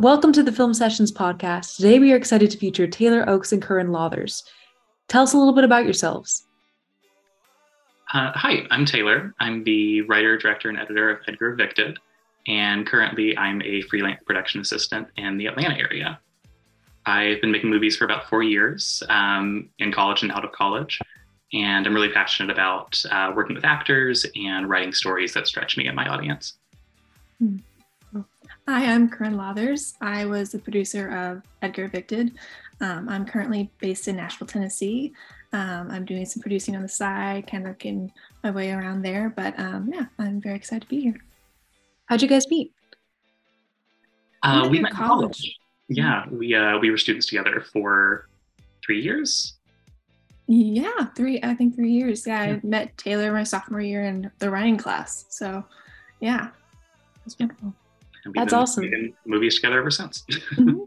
Welcome to the Film Sessions podcast. Today we are excited to feature Taylor Oaks and Curran Lothers. Tell us a little bit about yourselves. Uh, hi, I'm Taylor. I'm the writer, director, and editor of Edgar Evicted, and currently I'm a freelance production assistant in the Atlanta area. I've been making movies for about four years um, in college and out of college, and I'm really passionate about uh, working with actors and writing stories that stretch me and my audience. Hmm. Hi, I'm Curran Lothers. I was the producer of Edgar Evicted. Um, I'm currently based in Nashville, Tennessee. Um, I'm doing some producing on the side, kind of getting my way around there. But um, yeah, I'm very excited to be here. How'd you guys meet? Uh, we met in college. college. Yeah, we uh, we were students together for three years. Yeah, three. I think three years. Yeah, yeah. I met Taylor my sophomore year in the writing class. So, yeah, that's wonderful. That's awesome. Movies together ever since. mm-hmm.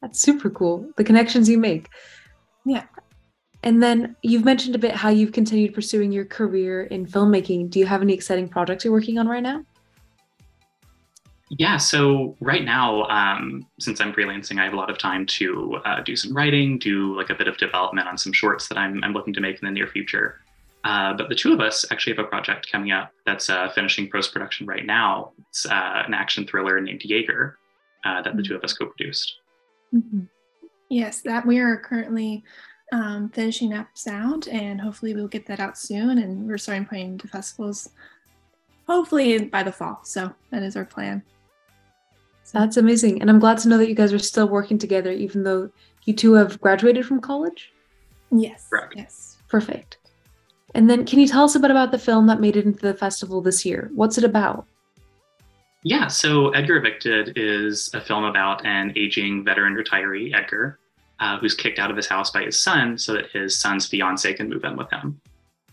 That's super cool. The connections you make. Yeah. And then you've mentioned a bit how you've continued pursuing your career in filmmaking. Do you have any exciting projects you're working on right now? Yeah, so right now, um, since I'm freelancing, I have a lot of time to uh, do some writing, do like a bit of development on some shorts that I'm, I'm looking to make in the near future. Uh, but the two of us actually have a project coming up that's uh, finishing post production right now. It's uh, an action thriller named Jaeger uh, that the two of us co produced. Mm-hmm. Yes, that we are currently um, finishing up sound, and hopefully we'll get that out soon. And we're starting playing to festivals, hopefully by the fall. So that is our plan. That's amazing. And I'm glad to know that you guys are still working together, even though you two have graduated from college. Yes. Correct. Yes. Perfect. And then can you tell us a bit about the film that made it into the festival this year? What's it about? Yeah, so Edgar Evicted is a film about an aging veteran retiree, Edgar, uh, who's kicked out of his house by his son so that his son's fiance can move in with him.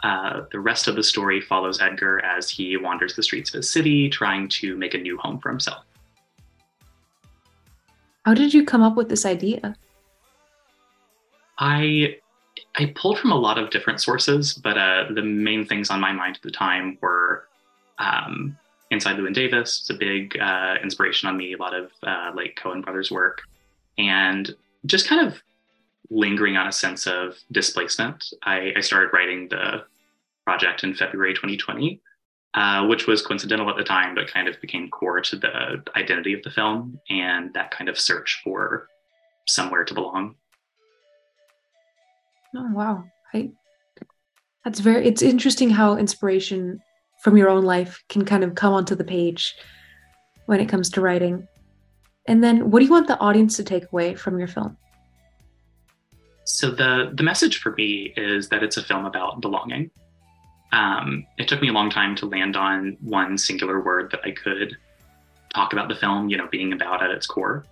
Uh, the rest of the story follows Edgar as he wanders the streets of his city, trying to make a new home for himself. How did you come up with this idea? I I pulled from a lot of different sources, but uh, the main things on my mind at the time were um, Inside Llewyn Davis. It's a big uh, inspiration on me. A lot of uh, like Coen Brothers work, and just kind of lingering on a sense of displacement. I, I started writing the project in February 2020, uh, which was coincidental at the time, but kind of became core to the identity of the film and that kind of search for somewhere to belong. Oh wow! I that's very. It's interesting how inspiration from your own life can kind of come onto the page when it comes to writing. And then, what do you want the audience to take away from your film? So the the message for me is that it's a film about belonging. Um, it took me a long time to land on one singular word that I could talk about the film, you know, being about at its core.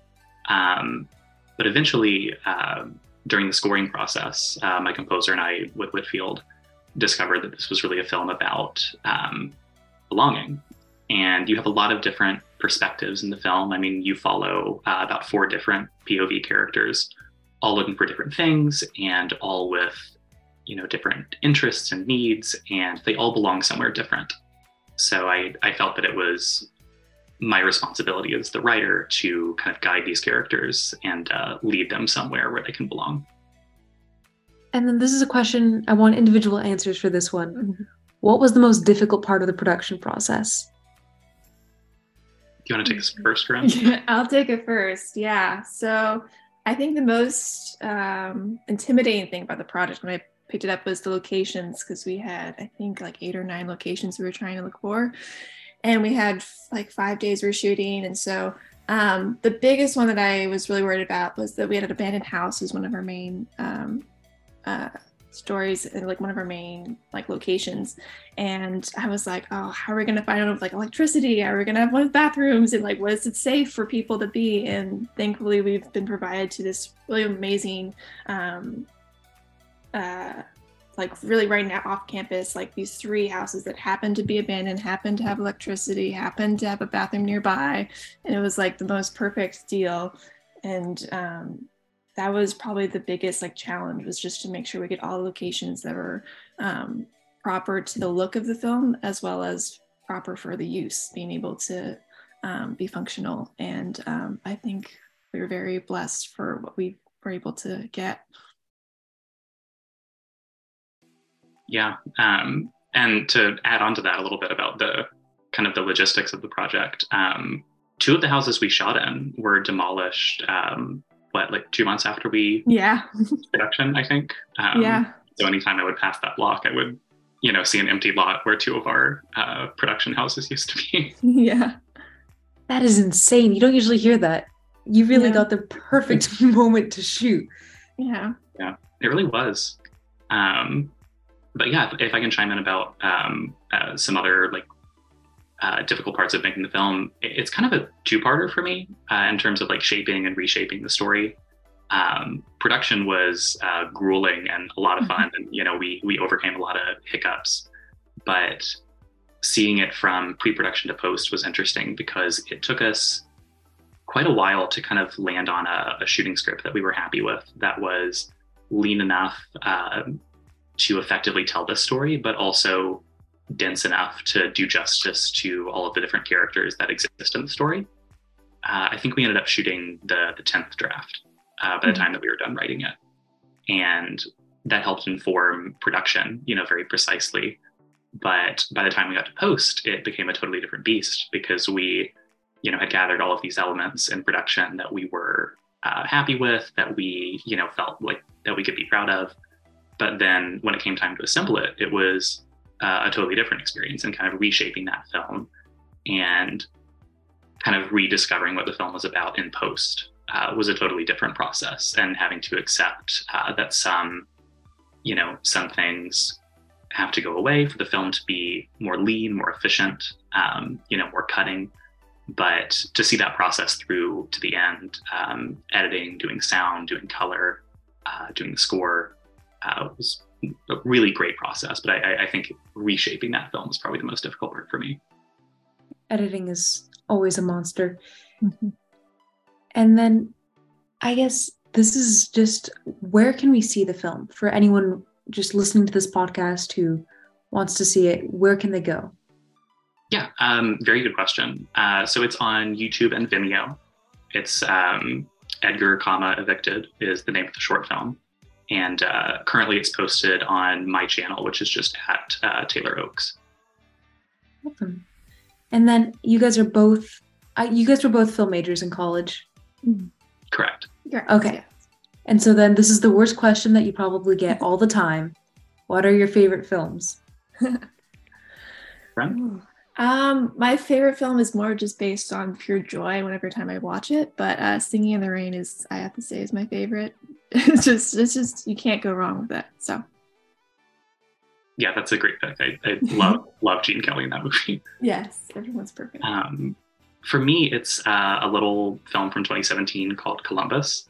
Um, but eventually, uh, during the scoring process, uh, my composer and I, with Whitfield, discovered that this was really a film about um, belonging. And you have a lot of different perspectives in the film. I mean, you follow uh, about four different POV characters, all looking for different things and all with, you know, different interests and needs, and they all belong somewhere different. So I, I felt that it was my responsibility as the writer to kind of guide these characters and uh, lead them somewhere where they can belong. And then this is a question I want individual answers for this one. Mm-hmm. What was the most difficult part of the production process? Do you want to take this first, Corinne? Yeah, I'll take it first. Yeah. So I think the most um, intimidating thing about the project when I picked it up was the locations because we had, I think, like eight or nine locations we were trying to look for and we had like five days we are shooting. And so um, the biggest one that i was really worried about was that we had an abandoned house as one of our main um, uh, stories and like one of our main like locations. And i was like oh how are we going to find out like electricity? Are we going to have one of the bathrooms? And like was it safe for people to be? And thankfully we've been provided to this really amazing um, uh, like really right now off campus, like these three houses that happened to be abandoned, happened to have electricity, happened to have a bathroom nearby. And it was like the most perfect deal. And um, that was probably the biggest like challenge was just to make sure we get all locations that were um, proper to the look of the film as well as proper for the use, being able to um, be functional. And um, I think we were very blessed for what we were able to get. Yeah. Um, and to add on to that a little bit about the kind of the logistics of the project, um, two of the houses we shot in were demolished. Um, what, like two months after we yeah production, I think. Um, yeah. So anytime I would pass that block, I would, you know, see an empty lot where two of our uh, production houses used to be. Yeah. That is insane. You don't usually hear that. You really Yeah. got the perfect moment to shoot. Yeah. Yeah. It really was. Um, but yeah, if, if I can chime in about um, uh, some other like uh, difficult parts of making the film, it- it's kind of a two-parter for me uh, in terms of like shaping and reshaping the story. Um, production was uh, grueling and a lot of fun, and you know we we overcame a lot of hiccups. But seeing it from pre-production to post was interesting because it took us quite a while to kind of land on a, a shooting script that we were happy with that was lean enough uh, to effectively tell this story, but also dense enough to do justice to all of the different characters that exist in the story. Uh, I think we ended up shooting the the tenth draft uh, by the Mhm. time that we were done writing it, and that helped inform production, you know, very precisely. But by the time we got to post, it became a totally different beast because we, you know, had gathered all of these elements in production that we were uh, happy with, that we, you know, felt like that we could be proud of. But then when it came time to assemble it, it was uh, a totally different experience and kind of reshaping that film and kind of rediscovering what the film was about in post uh, was a totally different process and having to accept uh, that some, you know, some things have to go away for the film to be more lean, more efficient, um, you know, more cutting. But to see that process through to the end um, editing doing sound doing color uh, doing the score uh, was a really great process but I, I- I think reshaping that film was probably the most difficult part for me Editing is always a monster. Mhm. And then I guess this is just where can we see the film for anyone just listening to this podcast who wants to see it? Where can they go? yeah um, very good question uh, so it's on youtube and vimeo it's um, edgar comma evicted is the name of the short film and uh, currently it's posted on my channel which is just at uh, taylor oaks Awesome. And then you guys are both, I, you guys were both film majors in college. correct Yeah. Okay. Yeah. And so then this is the worst question that you probably get all the time. What are your favorite films? Um, my favorite film is more just based on pure joy whenever time I watch it, but uh, Singing in the Rain is I have to say is my favorite. it's just it's just you can't go wrong with it. So yeah, that's a great pick. I, I love love Gene Kelly in that movie. yes, everyone's perfect. Um, for me, it's uh, a little film from 2017 called Columbus.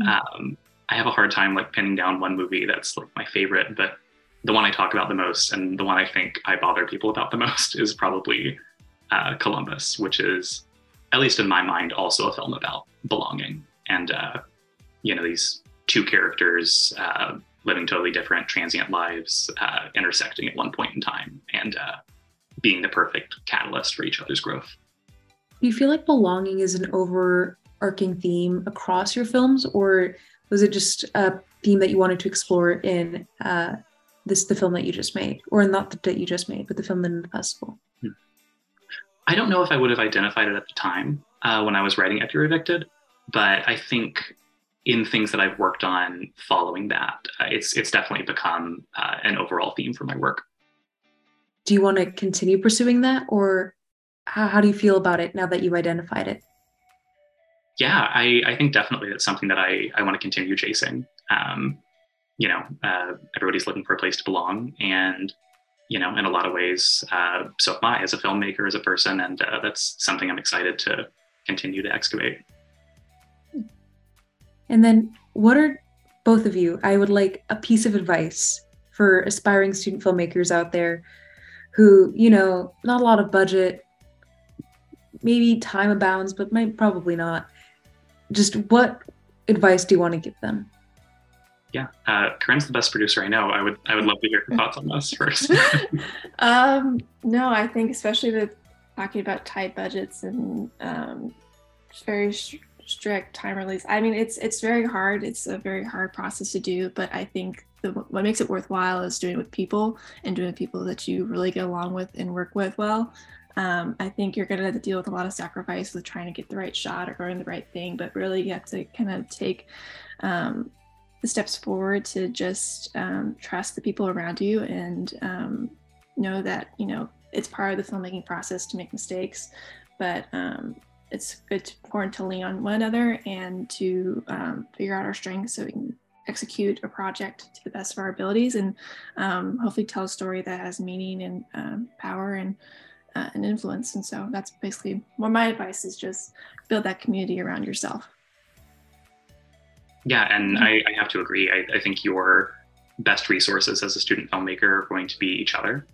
Mhm. Um, I have a hard time like pinning down one movie that's like my favorite, but the one I talk about the most and the one I think I bother people about the most is probably uh, Columbus, which is, at least in my mind, also a film about belonging and uh, you know these two characters uh, living totally different transient lives, uh, intersecting at one point in time, and uh, being the perfect catalyst for each other's growth. Do you feel like belonging is an overarching theme across your films, or was it just a theme that you wanted to explore in uh, this the film that you just made, or not the that you just made, but the film in the festival? I don't know if I would have identified it at the time uh, when I was writing You're Evicted, but I think in things that I've worked on following that, uh, it's it's definitely become uh, an overall theme for my work. Do you want to continue pursuing that, or how, how do you feel about it now that you've identified it? Yeah, I, I think definitely that's something that I, I want to continue chasing. Um, you know, uh, everybody's looking for a place to belong, and you know, in a lot of ways, uh, so am I as a filmmaker, as a person, and uh, that's something I'm excited to continue to excavate. And then, what are both of you? I would like a piece of advice for aspiring student filmmakers out there who, you know, not a lot of budget, maybe time abounds, but might probably not. Just what advice do you want to give them? Yeah, uh, Corinne's the best producer I know. I would I would love to hear your thoughts on this first. um, no, I think especially with talking about tight budgets and um, very strict time release. I mean, it's it's very hard. It's a very hard process to do, but I think the, what makes it worthwhile is doing it with people and doing it with people that you really get along with and work with well. Um, I think you're going to have to deal with a lot of sacrifice with trying to get the right shot or doing the right thing, but really you have to kind of take um, the steps forward to just um, trust the people around you and um, know that you know it's part of the filmmaking process to make mistakes, but um, it's important to lean on one another and to um, figure out our strengths so we can execute a project to the best of our abilities and um, hopefully tell a story that has meaning and um, power and uh, and influence. And so that's basically what my advice is: just build that community around yourself. Yeah, and mm-hmm. I, I, have to agree. I, I, think your best resources as a student filmmaker are going to be each other.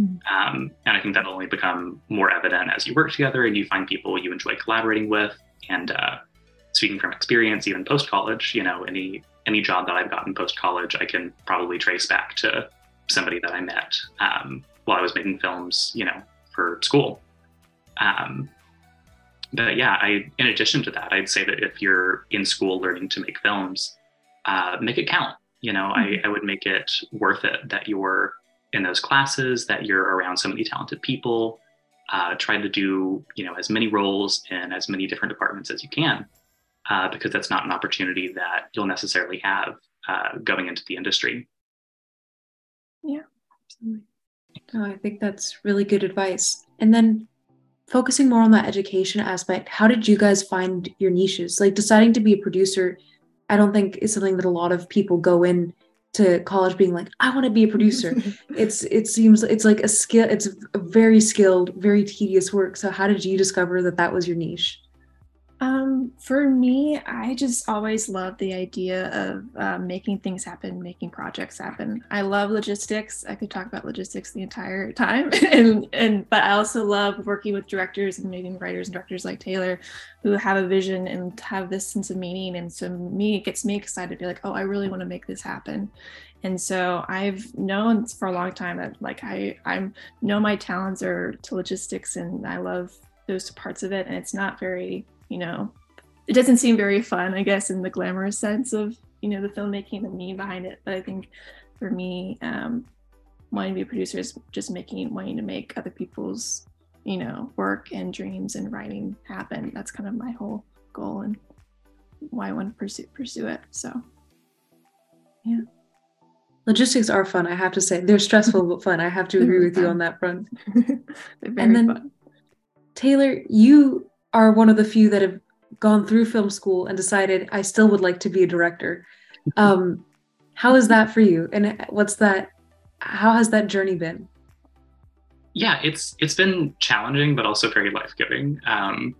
Mm-hmm. Um, and I think that'll only become more evident as you work together and you find people you enjoy collaborating with. And uh, speaking from experience, even post college, you know, any any job that I've gotten post college, I can probably trace back to somebody that I met um, while I was making films, you know, for school. Um, but yeah, I in addition to that, I'd say that if you're in school learning to make films, uh, make it count. You know. I, I would make it worth it that you're in those classes, that you're around so many talented people. Uh, try to do you know as many roles in as many different departments as you can, uh, because that's not an opportunity that you'll necessarily have uh, going into the industry. Yeah, absolutely. Oh, I think that's really good advice. And then focusing more on that education aspect, how did you guys find your niches? Like deciding to be a producer, I don't think is something that a lot of people go in to college being like, I want to be a producer. it's it seems it's like a skill, it's a very skilled, very tedious work. So how did you discover that that was your niche? Um, for me, I just always love the idea of uh, making things happen, making projects happen. I love logistics. I could talk about logistics the entire time, and and but I also love working with directors and maybe writers and directors like Taylor, who have a vision and have this sense of meaning. And so me, it gets me excited to be like, oh, I really want to make this happen. And so I've known for a long time that like I I know my talents are to logistics, and I love those parts of it. And it's not very you know, it doesn't seem very fun, I guess, in the glamorous sense of, you know, the filmmaking, the me behind it. But I think for me, um, wanting to be a producer is just making, wanting to make other people's, you know, work and dreams and writing happen. That's kind of my whole goal and why I want to pursue pursue it. So, yeah. Logistics are fun, I have to say. They're stressful but fun. I have to agree with you on that front. and then, fun. Taylor, you are one of the few that have gone through film school and decided I still would like to be a director. Um, how is that for you? And what's that? How has that journey been? Yeah, it's it's been challenging, but also very life giving. Um,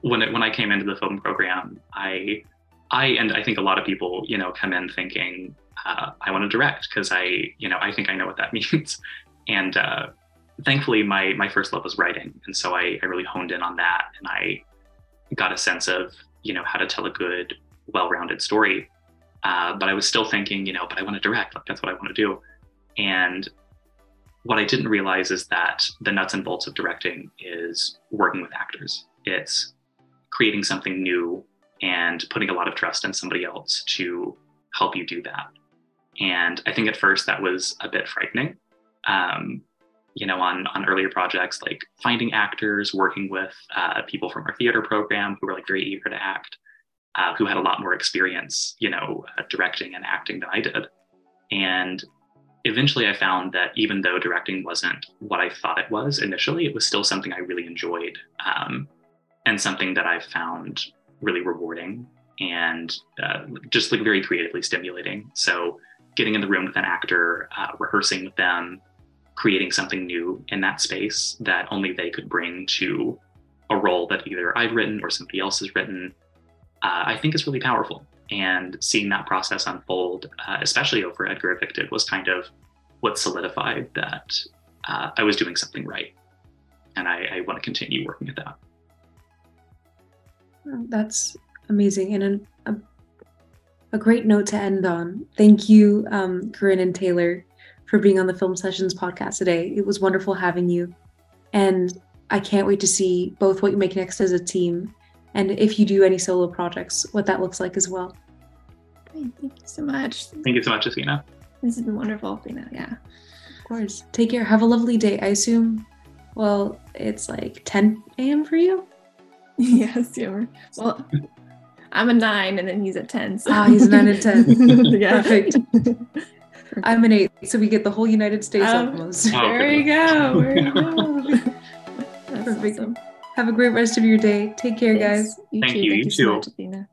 when it, when I came into the film program, I I and I think a lot of people, you know, come in thinking uh, I want to direct because I, you know, I think I know what that means. And uh, thankfully my my first love was writing. And so I, I really honed in on that. And i got a sense of you know how to tell a good well-rounded story. Uh, but i was still thinking you know but i want to direct like that's what i want to do. And what i didn't realize is that the nuts and bolts of directing is working with actors. It's creating something new and putting a lot of trust in somebody else to help you do that. And i think at first that was a bit frightening. Um, you know, on on earlier projects, like finding actors, working with uh, people from our theater program who were like very eager to act, uh, who had a lot more experience, you know, uh, directing and acting than I did. And eventually, I found that even though directing wasn't what I thought it was initially, it was still something I really enjoyed, um, and something that I found really rewarding and uh, just like very creatively stimulating. So, getting in the room with an actor, uh, rehearsing with them creating something new in that space that only they could bring to a role that either I've written or somebody else has written, uh, I think is really powerful. And seeing that process unfold, uh, especially over Edgar Evicted, was kind of what solidified that uh, I was doing something right. And I, I want to continue working at that. That's amazing. And a, a great note to end on. Thank you, um, Corinne and Taylor, for being on the Film Sessions podcast today. It was wonderful having you. And I can't wait to see both what you make next as a team and if you do any solo projects, what that looks like as well. Great. Thank you so much. Thank you so much, Athena. This has been wonderful, Athena. Yeah. Of course. Take care. Have a lovely day. I assume, well, it's like 10 a.m. for you? yes, yeah. we're- Well, I'm a nine and then he's at 10. So. Ah, he's a nine and 10. yeah. Perfect. I'm an eight, so we get the whole United States Um, almost. Oh, there you go. There you go. That's Perfect. awesome. Have a great rest of your day. Take care, Thanks. guys. You Thank too. you. Thank You you so much, Athena.